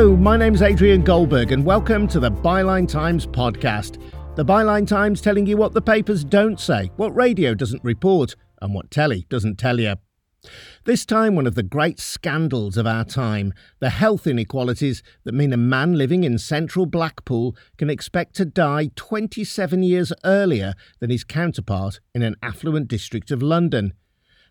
Hello, my name's Adrian Goldberg, and welcome to the Byline Times podcast. The Byline Times telling you what the papers don't say, what radio doesn't report, and what telly doesn't tell you. This time, one of the great scandals of our time the health inequalities that mean a man living in central Blackpool can expect to die 27 years earlier than his counterpart in an affluent district of London.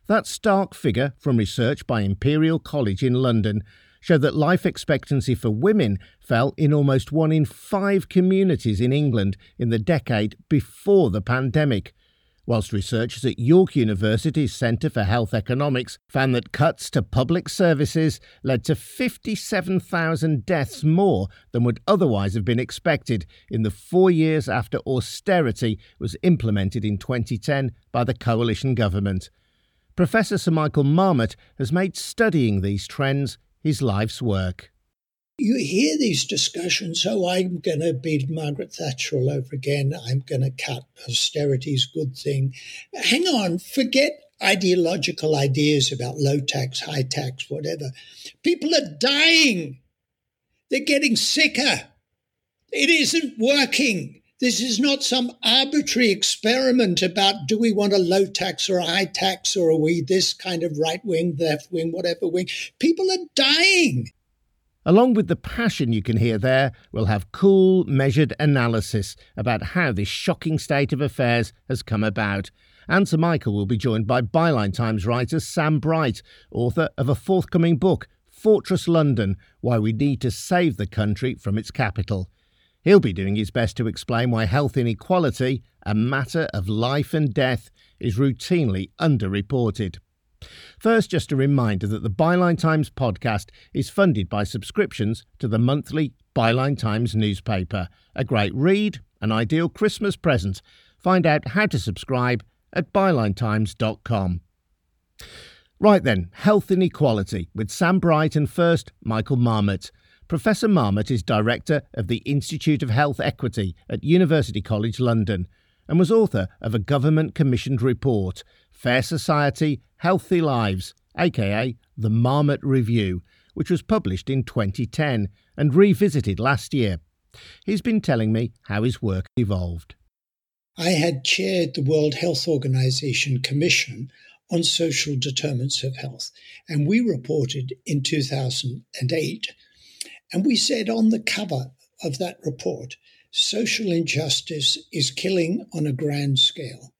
That stark figure from research by Imperial College in London showed that life expectancy for women fell in almost one in five communities in England in the decade before the pandemic. Whilst researchers at York University's Centre for Health Economics found that cuts to public services led to 57,000 deaths more than would otherwise have been expected in the four years after austerity was implemented in 2010 by the coalition government. Professor Sir Michael Marmot has made studying these trends his life's work. You hear these discussions, oh, I'm going to be Margaret Thatcher all over again. I'm going to cut austerity's good thing. Hang on, forget ideological ideas about low tax, high tax, whatever. People are dying. They're getting sicker. It isn't working. This is not some arbitrary experiment about do we want a low tax or a high tax or are we this kind of right wing, left wing, whatever wing. People are dying. Along with the passion you can hear there, we'll have cool, measured analysis about how this shocking state of affairs has come about. And Sir Michael will be joined by Byline Times writer Sam Bright, author of a forthcoming book, Fortress London Why We Need to Save the Country from Its Capital. He'll be doing his best to explain why health inequality, a matter of life and death, is routinely underreported. First, just a reminder that the Byline Times podcast is funded by subscriptions to the monthly Byline Times newspaper. A great read, an ideal Christmas present. Find out how to subscribe at bylinetimes.com. Right then, health inequality with Sam Bright and first Michael Marmot. Professor Marmot is director of the Institute of Health Equity at University College London and was author of a government commissioned report, Fair Society, Healthy Lives, aka the Marmot Review, which was published in 2010 and revisited last year. He's been telling me how his work evolved. I had chaired the World Health Organization Commission on Social Determinants of Health, and we reported in 2008 and we said on the cover of that report, social injustice is killing on a grand scale,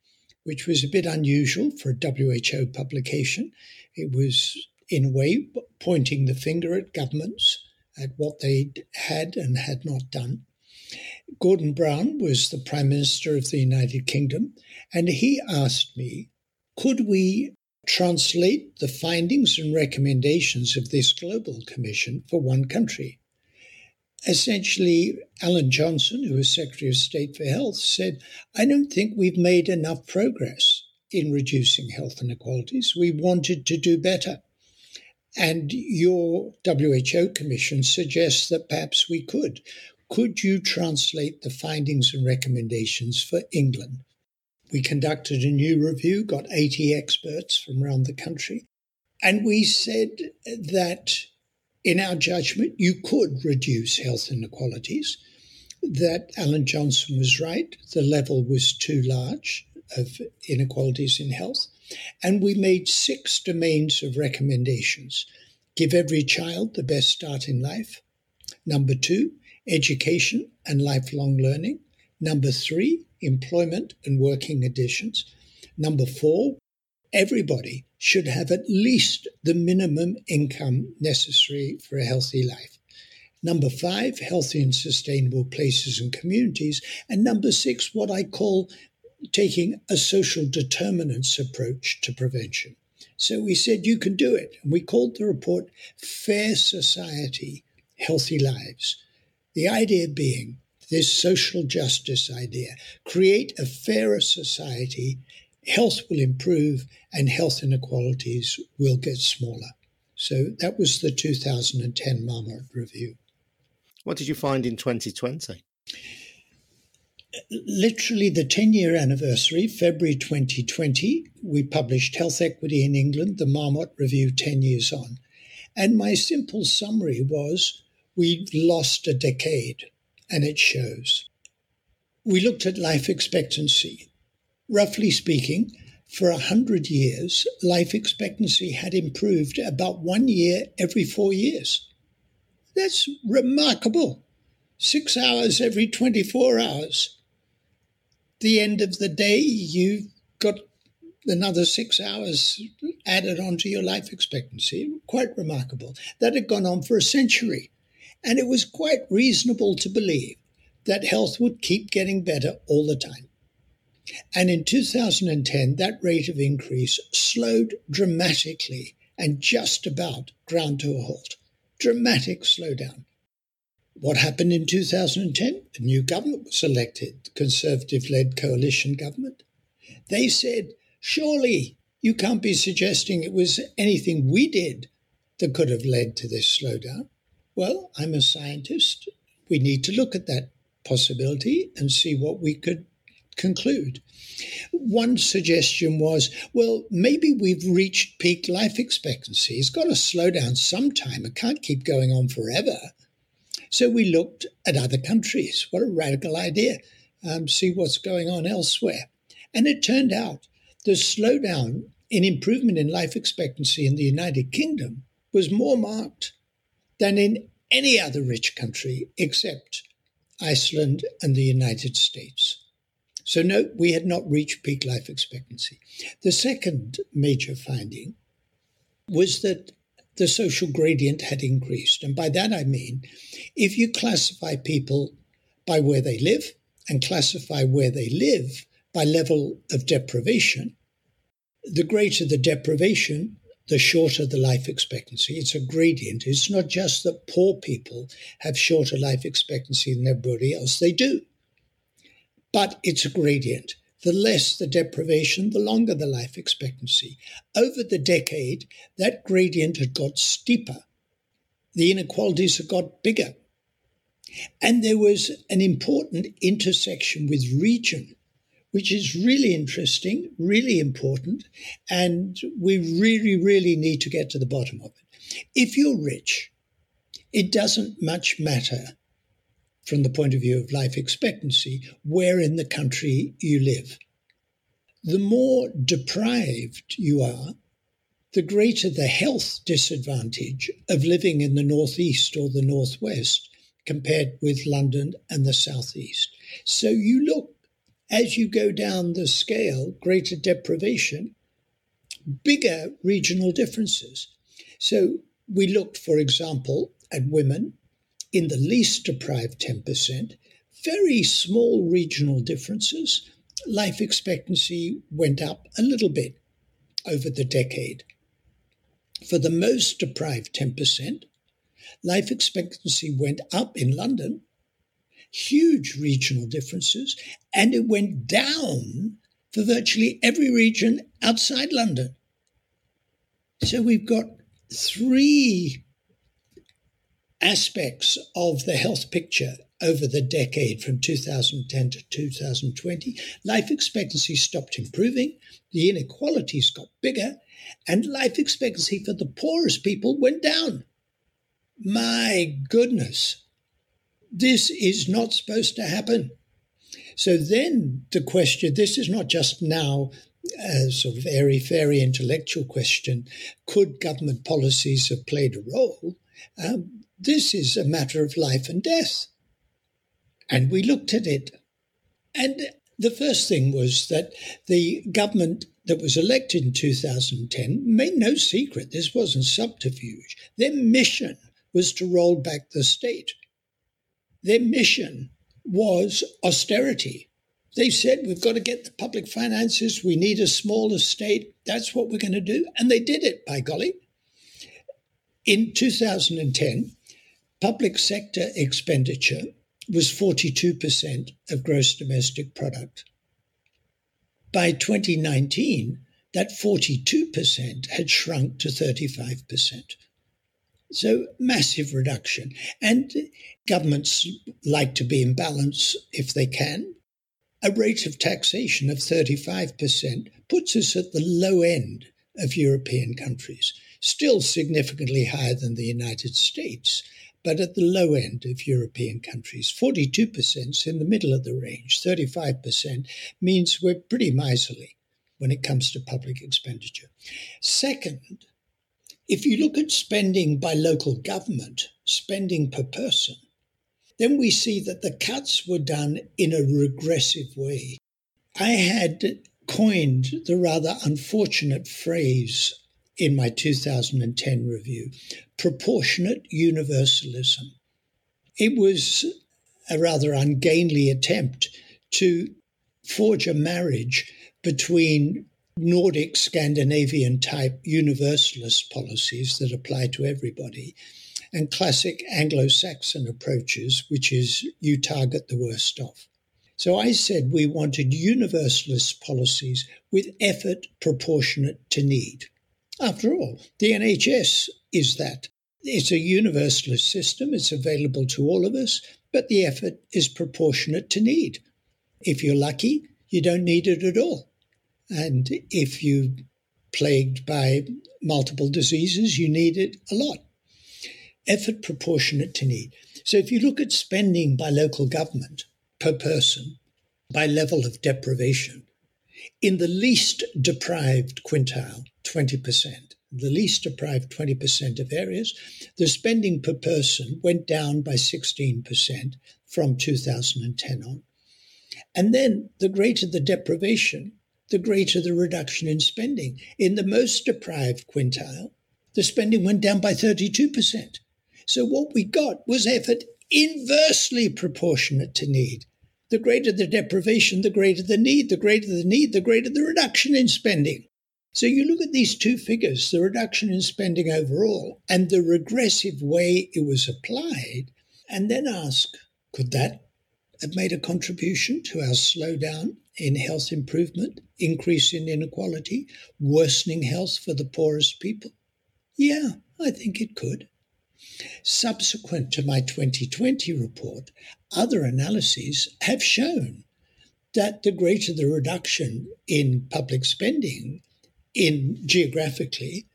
which was a bit unusual for a WHO publication. It was, in a way, pointing the finger at governments, at what they had and had not done. Gordon Brown was the Prime Minister of the United Kingdom, and he asked me, could we translate the findings and recommendations of this global commission for one country? Essentially, Alan Johnson, who was Secretary of State for Health, said, I don't think we've made enough progress in reducing health inequalities. We wanted to do better. And your WHO Commission suggests that perhaps we could. Could you translate the findings and recommendations for England? We conducted a new review, got 80 experts from around the country, and we said that in our judgment, you could reduce health inequalities. That Alan Johnson was right, the level was too large of inequalities in health. And we made six domains of recommendations give every child the best start in life. Number two, education and lifelong learning. Number three, employment and working additions. Number four, everybody should have at least the minimum income necessary for a healthy life. Number five, healthy and sustainable places and communities. And number six, what I call taking a social determinants approach to prevention. So we said, you can do it. And we called the report Fair Society, Healthy Lives. The idea being this social justice idea create a fairer society health will improve and health inequalities will get smaller. So that was the 2010 Marmot Review. What did you find in 2020? Literally the 10 year anniversary, February 2020, we published Health Equity in England, the Marmot Review 10 years on. And my simple summary was we lost a decade, and it shows. We looked at life expectancy. Roughly speaking, for a hundred years, life expectancy had improved about one year every four years. That's remarkable. Six hours every 24 hours. The end of the day, you've got another six hours added onto your life expectancy. Quite remarkable. That had gone on for a century. And it was quite reasonable to believe that health would keep getting better all the time. And in 2010, that rate of increase slowed dramatically and just about ground to a halt. Dramatic slowdown. What happened in 2010? A new government was elected, conservative led coalition government. They said, surely you can't be suggesting it was anything we did that could have led to this slowdown. Well, I'm a scientist. We need to look at that possibility and see what we could conclude. One suggestion was well, maybe we've reached peak life expectancy. It's got to slow down sometime. It can't keep going on forever. So we looked at other countries. What a radical idea. Um, see what's going on elsewhere. And it turned out the slowdown in improvement in life expectancy in the United Kingdom was more marked than in any other rich country except Iceland and the United States. So, no, we had not reached peak life expectancy. The second major finding was that the social gradient had increased. And by that I mean, if you classify people by where they live and classify where they live by level of deprivation, the greater the deprivation, the shorter the life expectancy. It's a gradient. It's not just that poor people have shorter life expectancy than everybody else, they do. But it's a gradient. The less the deprivation, the longer the life expectancy. Over the decade, that gradient had got steeper. The inequalities had got bigger. And there was an important intersection with region, which is really interesting, really important, and we really, really need to get to the bottom of it. If you're rich, it doesn't much matter from the point of view of life expectancy, where in the country you live. The more deprived you are, the greater the health disadvantage of living in the northeast or the northwest compared with London and the southeast. So you look, as you go down the scale, greater deprivation, bigger regional differences. So we looked, for example, at women in the least deprived 10%, very small regional differences. Life expectancy went up a little bit over the decade. For the most deprived 10%, life expectancy went up in London, huge regional differences, and it went down for virtually every region outside London. So we've got three aspects of the health picture over the decade from 2010 to 2020. Life expectancy stopped improving, the inequalities got bigger, and life expectancy for the poorest people went down. My goodness, this is not supposed to happen. So then the question this is not just now a sort of airy fairy intellectual question could government policies have played a role? Um, this is a matter of life and death. And we looked at it. And the first thing was that the government that was elected in 2010 made no secret, this wasn't subterfuge. Their mission was to roll back the state. Their mission was austerity. They said, we've got to get the public finances, we need a smaller state, that's what we're going to do. And they did it, by golly. In 2010, Public sector expenditure was 42% of gross domestic product. By 2019, that 42% had shrunk to 35%. So, massive reduction. And governments like to be in balance if they can. A rate of taxation of 35% puts us at the low end of European countries, still significantly higher than the United States, but at the low end of European countries. 42% is in the middle of the range, 35% means we're pretty miserly when it comes to public expenditure. Second, if you look at spending by local government, spending per person, then we see that the cuts were done in a regressive way. I had coined the rather unfortunate phrase in my 2010 review proportionate universalism. It was a rather ungainly attempt to forge a marriage between Nordic Scandinavian type universalist policies that apply to everybody and classic Anglo Saxon approaches, which is you target the worst off. So I said we wanted universalist policies with effort proportionate to need. After all, the NHS is that. It's a universalist system, it's available to all of us, but the effort is proportionate to need. If you're lucky, you don't need it at all. And if you're plagued by multiple diseases, you need it a lot. Effort proportionate to need. So if you look at spending by local government per person by level of deprivation, in the least deprived quintile, 20%, the least deprived 20% of areas, the spending per person went down by 16% from 2010 on. And then the greater the deprivation, the greater the reduction in spending. In the most deprived quintile, the spending went down by 32%. So what we got was effort inversely proportionate to need. The greater the deprivation, the greater the need. The greater the need, the greater the reduction in spending. So you look at these two figures, the reduction in spending overall and the regressive way it was applied, and then ask, could that have made a contribution to our slowdown in health improvement, increase in inequality, worsening health for the poorest people? Yeah, I think it could. Subsequent to my 2020 report, other analyses have shown that the greater the reduction in public spending, in geographically,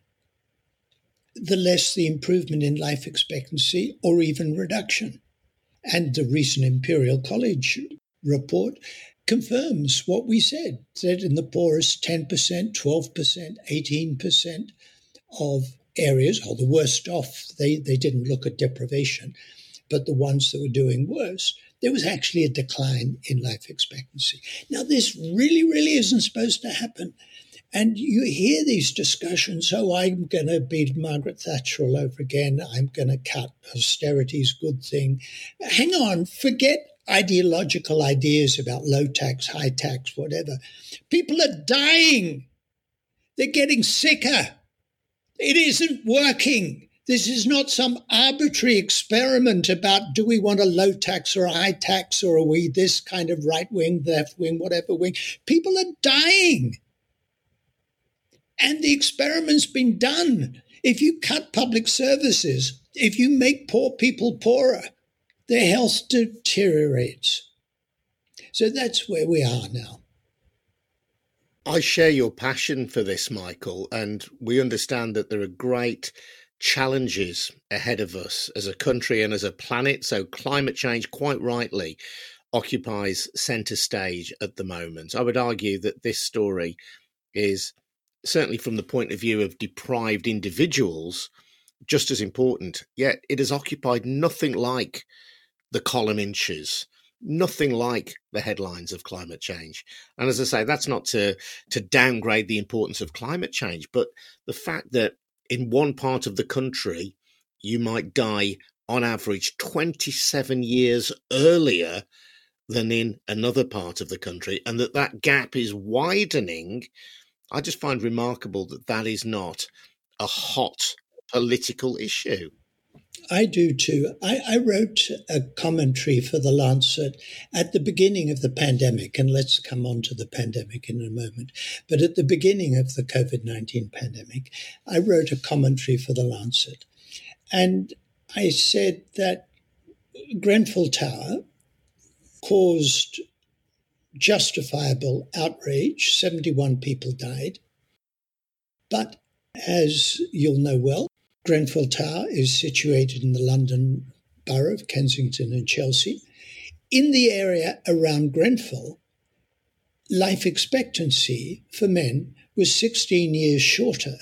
the less the improvement in life expectancy or even reduction. And the recent Imperial College report confirms what we said, that in the poorest 10%, 12%, 18% of areas, or the worst off, they, they didn't look at deprivation, but the ones that were doing worse, there was actually a decline in life expectancy. Now, this really, really isn't supposed to happen. And you hear these discussions, oh, I'm going to beat Margaret Thatcher all over again. I'm going to cut austerity's good thing. Hang on, forget ideological ideas about low tax, high tax, whatever. People are dying. They're getting sicker. It isn't working. This is not some arbitrary experiment about do we want a low tax or a high tax or are we this kind of right wing, left wing, whatever wing. People are dying. And the experiment's been done. If you cut public services, if you make poor people poorer, their health deteriorates. So that's where we are now. I share your passion for this, Michael, and we understand that there are great challenges ahead of us as a country and as a planet. So, climate change, quite rightly, occupies center stage at the moment. I would argue that this story is certainly from the point of view of deprived individuals just as important, yet it has occupied nothing like the column inches nothing like the headlines of climate change. And as I say, that's not to to downgrade the importance of climate change, but the fact that in one part of the country you might die on average 27 years earlier than in another part of the country and that that gap is widening i just find remarkable that that is not a hot political issue I do too. I, I, wrote a commentary for The Lancet at the beginning of the pandemic, and let's come on to the pandemic in a moment. But at the beginning of the COVID 19 pandemic, I wrote a commentary for The Lancet. And I said that Grenfell Tower caused justifiable outrage. 71 people died. But as you'll know well, Grenfell Tower is situated in the London borough of Kensington and Chelsea. In the area around Grenfell, life expectancy for men was 16 years shorter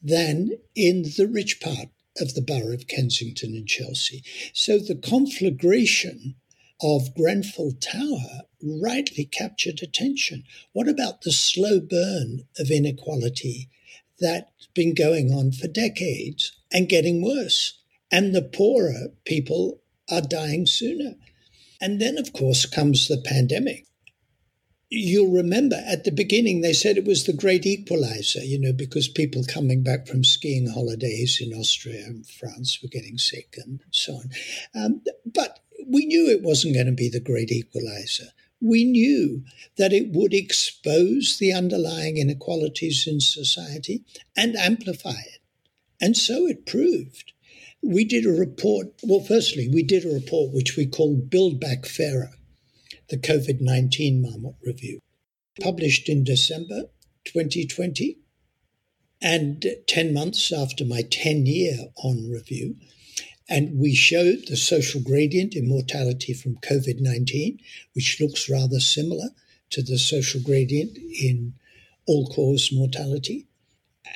than in the rich part of the borough of Kensington and Chelsea. So the conflagration of Grenfell Tower rightly captured attention. What about the slow burn of inequality that's been going on for decades and getting worse? And the poorer people are dying sooner. And then, of course, comes the pandemic you'll remember at the beginning they said it was the great equalizer, you know, because people coming back from skiing holidays in Austria and France were getting sick and so on. Um, but we knew it wasn't going to be the great equalizer. We knew that it would expose the underlying inequalities in society and amplify it. And so it proved. We did a report. Well, firstly, we did a report which we called Build Back Fairer the COVID 19 Marmot Review, published in December 2020. And 10 months after my 10 year on review, and we showed the social gradient in mortality from COVID 19, which looks rather similar to the social gradient in all cause mortality,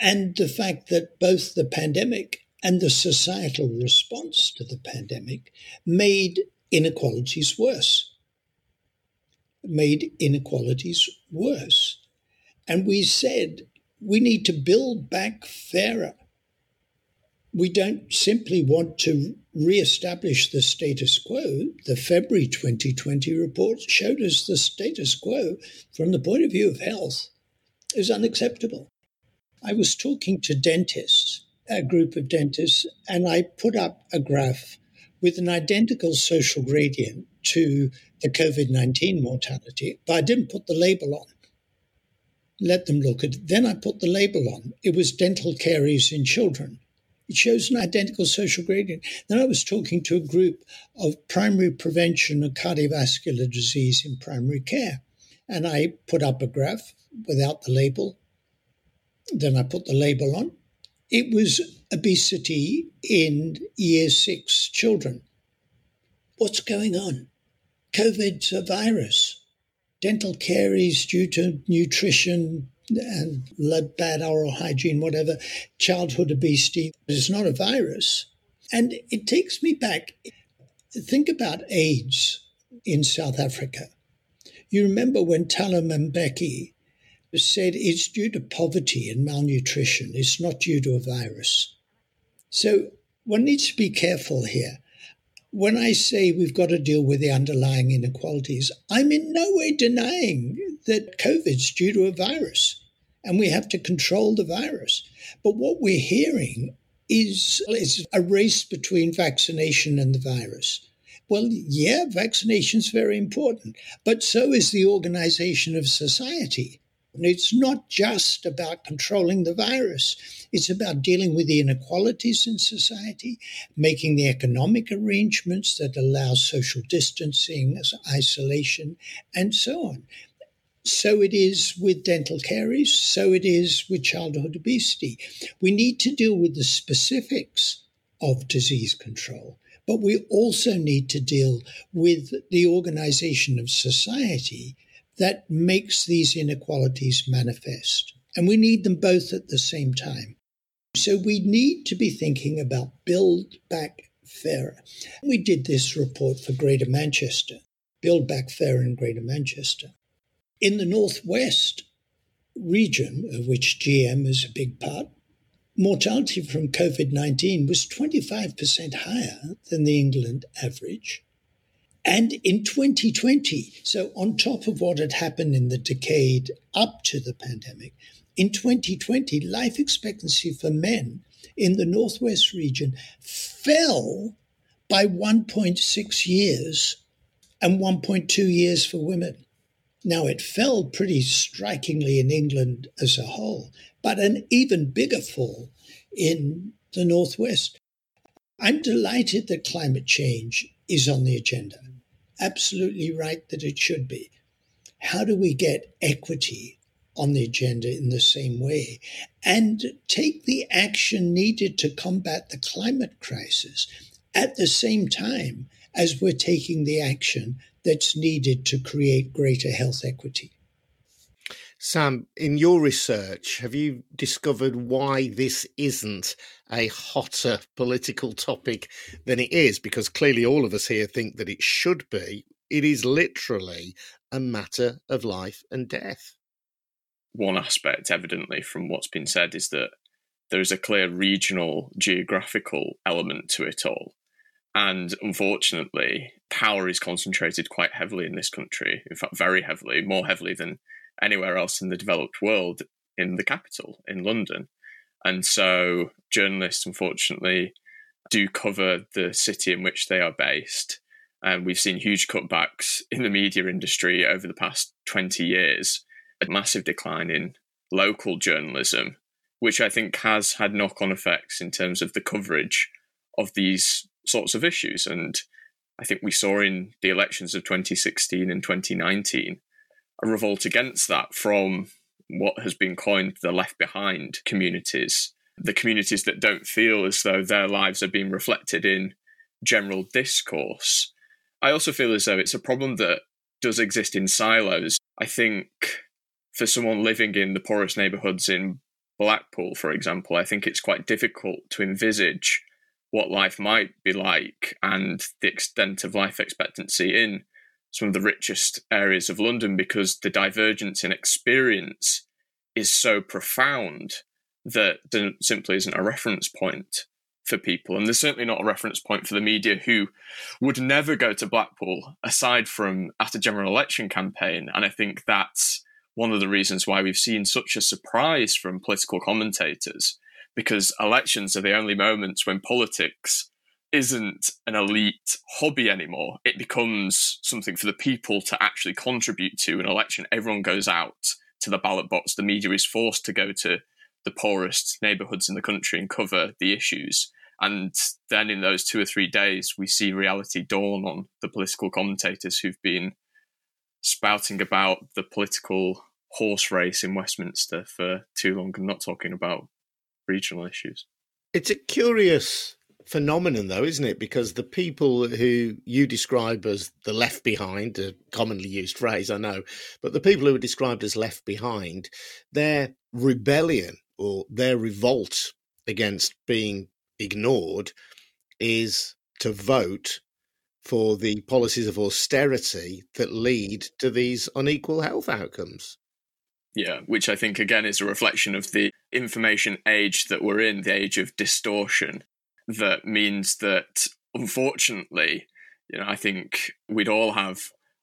and the fact that both the pandemic and the societal response to the pandemic made inequalities worse made inequalities worse. And we said we need to build back fairer. We don't simply want to re-establish the status quo. The February 2020 report showed us the status quo from the point of view of health is unacceptable. I was talking to dentists, a group of dentists, and I put up a graph with an identical social gradient to the COVID 19 mortality, but I didn't put the label on. Let them look at it. Then I put the label on. It was dental caries in children. It shows an identical social gradient. Then I was talking to a group of primary prevention of cardiovascular disease in primary care. And I put up a graph without the label. Then I put the label on. It was obesity in year six children. What's going on? COVID's a virus. Dental caries due to nutrition and bad oral hygiene, whatever, childhood obesity is not a virus. And it takes me back. Think about AIDS in South Africa. You remember when Thabo Mbeki said it's due to poverty and malnutrition, it's not due to a virus. So one needs to be careful here when I say we've got to deal with the underlying inequalities, I'm in no way denying that COVID's due to a virus and we have to control the virus. But what we're hearing is, is a race between vaccination and the virus. Well, yeah, vaccination is very important, but so is the organization of society. And it's not just about controlling the virus. It's about dealing with the inequalities in society, making the economic arrangements that allow social distancing, isolation, and so on. So it is with dental caries, so it is with childhood obesity. We need to deal with the specifics of disease control, but we also need to deal with the organization of society that makes these inequalities manifest. And we need them both at the same time. So we need to be thinking about build back fairer. We did this report for Greater Manchester, build back fairer in Greater Manchester. In the Northwest region, of which GM is a big part, mortality from COVID 19 was 25% higher than the England average. And in 2020, so on top of what had happened in the decade up to the pandemic, in 2020, life expectancy for men in the Northwest region fell by 1.6 years and 1.2 years for women. Now, it fell pretty strikingly in England as a whole, but an even bigger fall in the Northwest. I'm delighted that climate change is on the agenda absolutely right that it should be. How do we get equity on the agenda in the same way and take the action needed to combat the climate crisis at the same time as we're taking the action that's needed to create greater health equity. Sam, in your research, have you discovered why this isn't a hotter political topic than it is? Because clearly all of us here think that it should be. It is literally a matter of life and death. One aspect, evidently, from what's been said, is that there is a clear regional geographical element to it all. And unfortunately, power is concentrated quite heavily in this country, in fact, very heavily, more heavily than anywhere else in the developed world, in the capital, in London. And so journalists, unfortunately, do cover the city in which they are based. And we've seen huge cutbacks in the media industry over the past 20 years, a massive decline in local journalism, which I think has had knock on effects in terms of the coverage of these sorts of issues. And I think we saw in the elections of 2016 and 2019 a revolt against that from what has been coined the left behind communities, the communities that don't feel as though their lives are being reflected in general discourse. I also feel as though it's a problem that does exist in silos. I think for someone living in the poorest neighbourhoods in Blackpool, for example, I think it's quite difficult to envisage what life might be like and the extent of life expectancy in some of the richest areas of London because the divergence in experience is so profound that there simply isn't a reference point for people. And there's certainly not a reference point for the media who would never go to Blackpool aside from at a general election campaign. And I think that's one of the reasons why we've seen such a surprise from political commentators because elections are the only moments when politics isn't an elite hobby anymore. It becomes something for the people to actually contribute to an election. Everyone goes out to the ballot box. The media is forced to go to the poorest neighborhoods in the country and cover the issues. And then in those two or three days, we see reality dawn on the political commentators who've been spouting about the political horse race in Westminster for too long and not talking about regional issues. It's a curious phenomenon, though, isn't it? Because the people who you describe as the left behind, a commonly used phrase, I know, but the people who are described as left behind, their rebellion or their revolt against being ignored is to vote for the policies of austerity that lead to these unequal health outcomes. Yeah, which I think again is a reflection of the information age that we're in, the age of distortion, that means that unfortunately, you know, I think we'd all have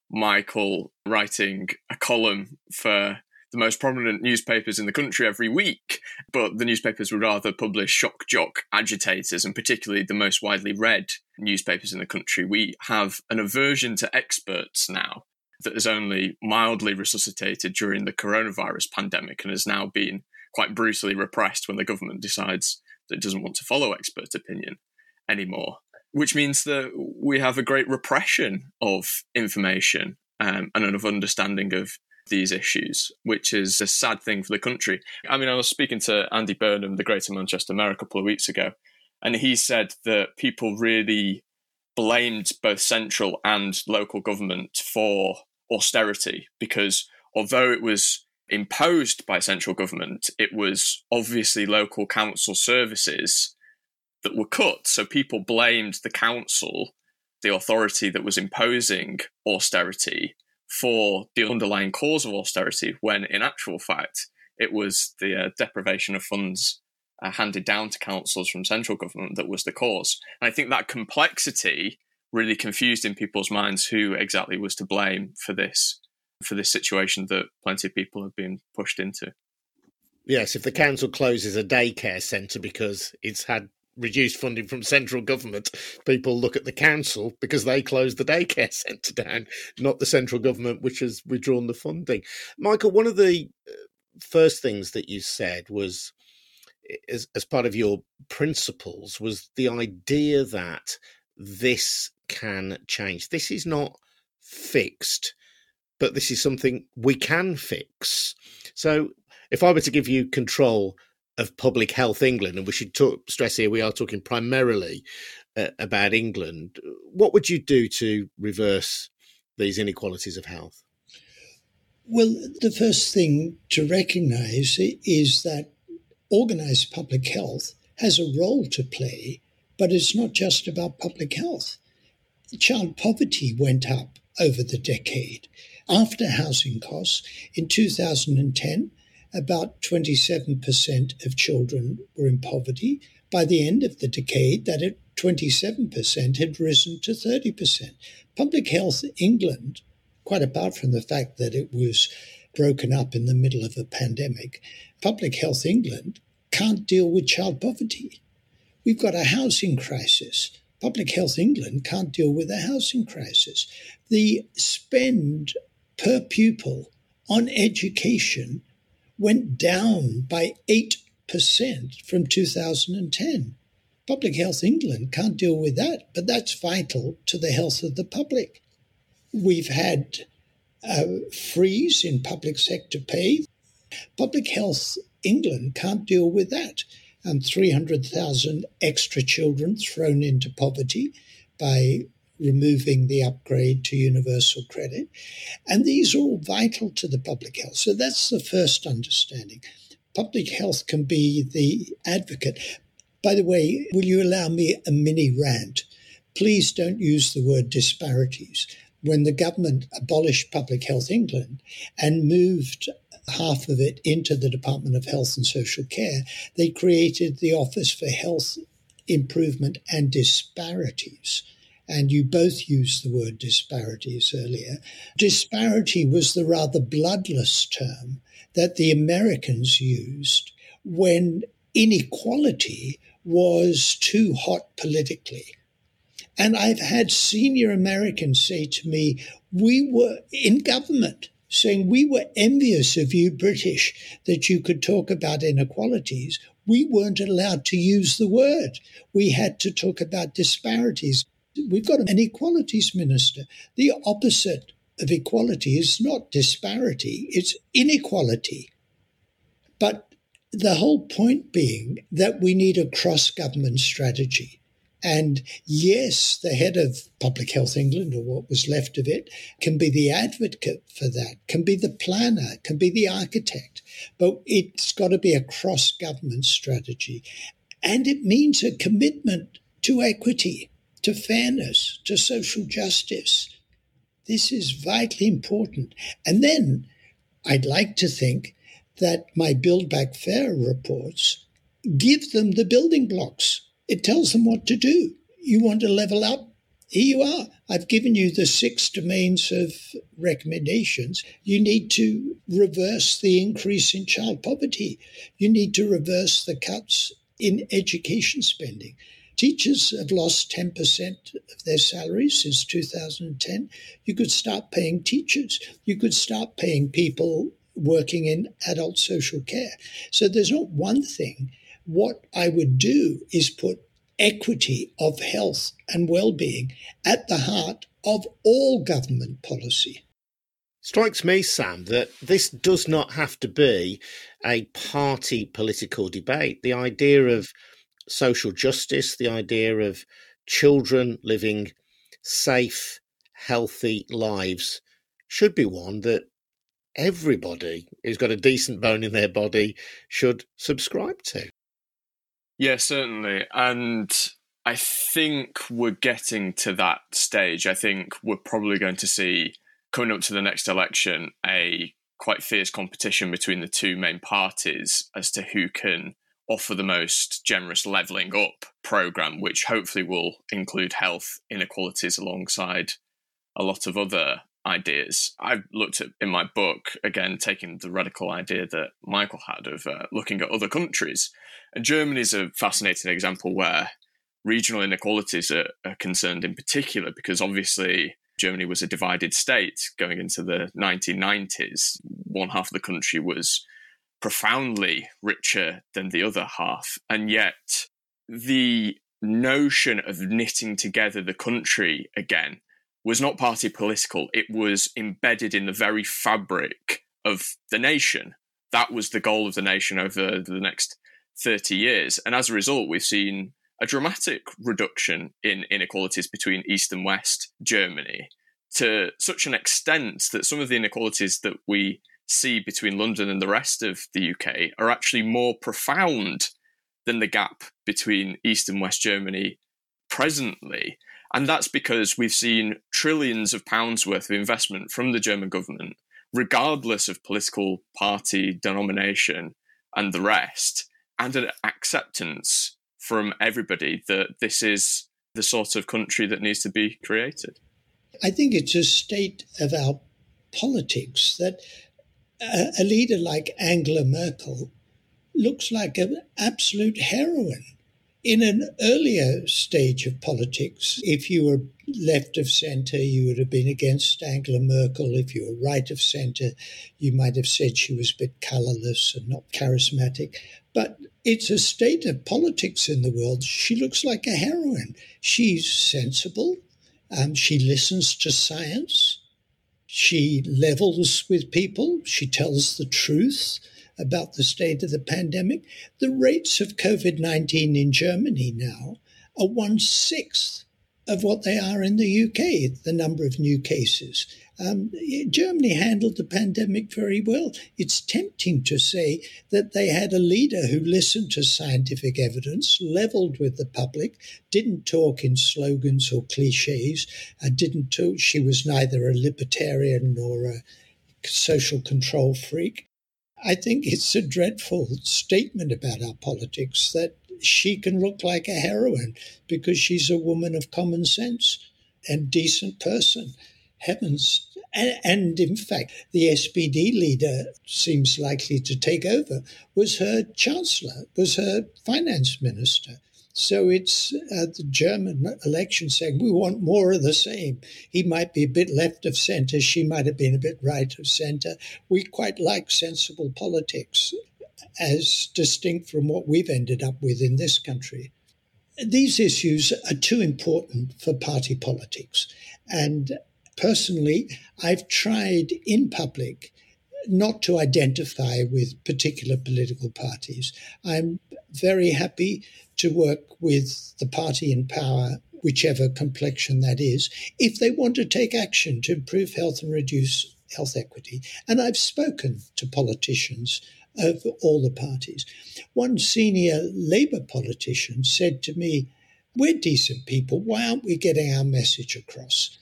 Michael writing a column for the most prominent newspapers in the country every week, but the newspapers would rather publish shock jock agitators and particularly the most widely read newspapers in the country. We have an aversion to experts now that has only mildly resuscitated during the coronavirus pandemic and has now been quite brutally repressed when the government decides that doesn't want to follow expert opinion anymore. Which means that we have a great repression of information um, and of understanding of these issues, which is a sad thing for the country. I mean, I was speaking to Andy Burnham, the Greater Manchester Mayor, a couple of weeks ago, and he said that people really blamed both central and local government for austerity because although it was imposed by central government, it was obviously local council services that were cut. So people blamed the council, the authority that was imposing austerity, for the underlying cause of austerity, when in actual fact, it was the uh, deprivation of funds uh, handed down to councils from central government that was the cause. And I think that complexity really confused in people's minds who exactly was to blame for this for this situation that plenty of people have been pushed into. Yes, if the council closes a daycare centre because it's had reduced funding from central government, people look at the council because they closed the daycare centre down, not the central government which has withdrawn the funding. Michael, one of the uh, first things that you said was as, as part of your principles was the idea that this can change. This is not fixed but this is something we can fix. So, if I were to give you control of Public Health England, and we should talk, stress here we are talking primarily uh, about England, what would you do to reverse these inequalities of health? Well, the first thing to recognize is that organized public health has a role to play, but it's not just about public health. Child poverty went up over the decade. After housing costs, in 2010, about 27% of children were in poverty. By the end of the decade, that at 27% had risen to 30%. Public Health England, quite apart from the fact that it was broken up in the middle of a pandemic, Public Health England can't deal with child poverty. We've got a housing crisis. Public Health England can't deal with a housing crisis. The spend per pupil on education went down by 8% from 2010. Public Health England can't deal with that, but that's vital to the health of the public. We've had a freeze in public sector pay. Public Health England can't deal with that. Um, and 300,000 extra children thrown into poverty by removing the upgrade to universal credit. And these are all vital to the public health. So that's the first understanding. Public health can be the advocate. By the way, will you allow me a mini rant? Please don't use the word disparities. When the government abolished Public Health England and moved half of it into the Department of Health and Social Care, they created the Office for Health Improvement and Disparities and you both used the word disparities earlier. Disparity was the rather bloodless term that the Americans used when inequality was too hot politically. And I've had senior Americans say to me, we were in government saying we were envious of you British that you could talk about inequalities. We weren't allowed to use the word. We had to talk about disparities. We've got an equalities minister. The opposite of equality is not disparity, it's inequality. But the whole point being that we need a cross government strategy. And yes, the head of Public Health England, or what was left of it, can be the advocate for that, can be the planner, can be the architect. But it's got to be a cross government strategy. And it means a commitment to equity to fairness, to social justice. This is vitally important. And then I'd like to think that my Build Back Fair reports give them the building blocks. It tells them what to do. You want to level up? Here you are. I've given you the six domains of recommendations. You need to reverse the increase in child poverty. You need to reverse the cuts in education spending. Teachers have lost 10% of their salaries since 2010. You could start paying teachers. You could start paying people working in adult social care. So there's not one thing. What I would do is put equity of health and well-being at the heart of all government policy. Strikes me, Sam, that this does not have to be a party political debate. The idea of social justice, the idea of children living safe, healthy lives should be one that everybody who's got a decent bone in their body should subscribe to. Yeah, certainly. And I think we're getting to that stage. I think we're probably going to see, coming up to the next election, a quite fierce competition between the two main parties as to who can offer the most generous levelling up program, which hopefully will include health inequalities alongside a lot of other ideas. I've looked at in my book, again, taking the radical idea that Michael had of uh, looking at other countries. And Germany is a fascinating example where regional inequalities are, are concerned in particular, because obviously Germany was a divided state going into the 1990s. One half of the country was profoundly richer than the other half. And yet, the notion of knitting together the country again was not party political, it was embedded in the very fabric of the nation. That was the goal of the nation over the next 30 years. And as a result, we've seen a dramatic reduction in inequalities between East and West Germany to such an extent that some of the inequalities that we see between London and the rest of the UK are actually more profound than the gap between East and West Germany presently. And that's because we've seen trillions of pounds worth of investment from the German government, regardless of political party denomination and the rest, and an acceptance from everybody that this is the sort of country that needs to be created. I think it's a state of our politics that a, leader like Angela Merkel looks like an absolute heroine. In an earlier stage of politics, if you were left of centre, you would have been against Angela Merkel. If you were right of centre, you might have said she was a bit colourless and not charismatic. But it's a state of politics in the world. She looks like a heroine. She's sensible. Um, she listens to science. She levels with people. She tells the truth about the state of the pandemic. The rates of COVID 19 in Germany now are one sixth of what they are in the UK, the number of new cases. Um, Germany handled the pandemic very well. It's tempting to say that they had a leader who listened to scientific evidence, leveled with the public, didn't talk in slogans or cliches, and didn't talk, she was neither a libertarian nor a social control freak. I think it's a dreadful statement about our politics that she can look like a heroine because she's a woman of common sense and decent person. Heavens. And, and, in fact, the SPD leader seems likely to take over, was her chancellor, was her finance minister. So it's uh, the German election saying, we want more of the same. He might be a bit left of centre, she might have been a bit right of centre. We quite like sensible politics as distinct from what we've ended up with in this country. These issues are too important for party politics. And personally, I've tried in public not to identify with particular political parties. I'm very happy to work with the party in power, whichever complexion that is, if they want to take action to improve health and reduce health equity. And I've spoken to politicians of all the parties. One senior Labour politician said to me, We're decent people. Why aren't we getting our message across?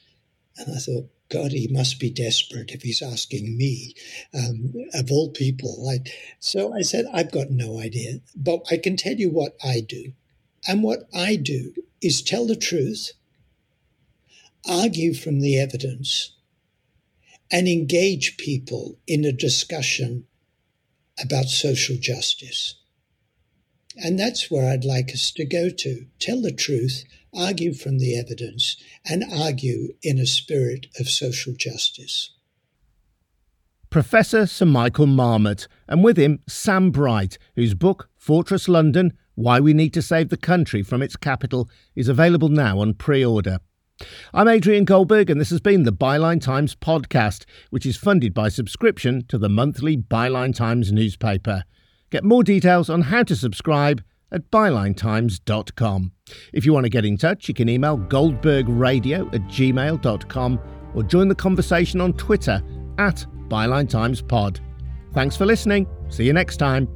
And I thought, God, he must be desperate if he's asking me, um, of all people. Like, so I said, I've got no idea, but I can tell you what I do. And what I do is tell the truth, argue from the evidence, and engage people in a discussion about social justice. And that's where I'd like us to go to tell the truth, argue from the evidence, and argue in a spirit of social justice. Professor Sir Michael Marmot, and with him Sam Bright, whose book Fortress London Why We Need to Save the Country from Its Capital is available now on pre order. I'm Adrian Goldberg, and this has been the Byline Times podcast, which is funded by subscription to the monthly Byline Times newspaper. Get more details on how to subscribe at bylinetimes.com. If you want to get in touch, you can email goldbergradio at gmail.com or join the conversation on Twitter at Byline Times Pod. Thanks for listening. See you next time.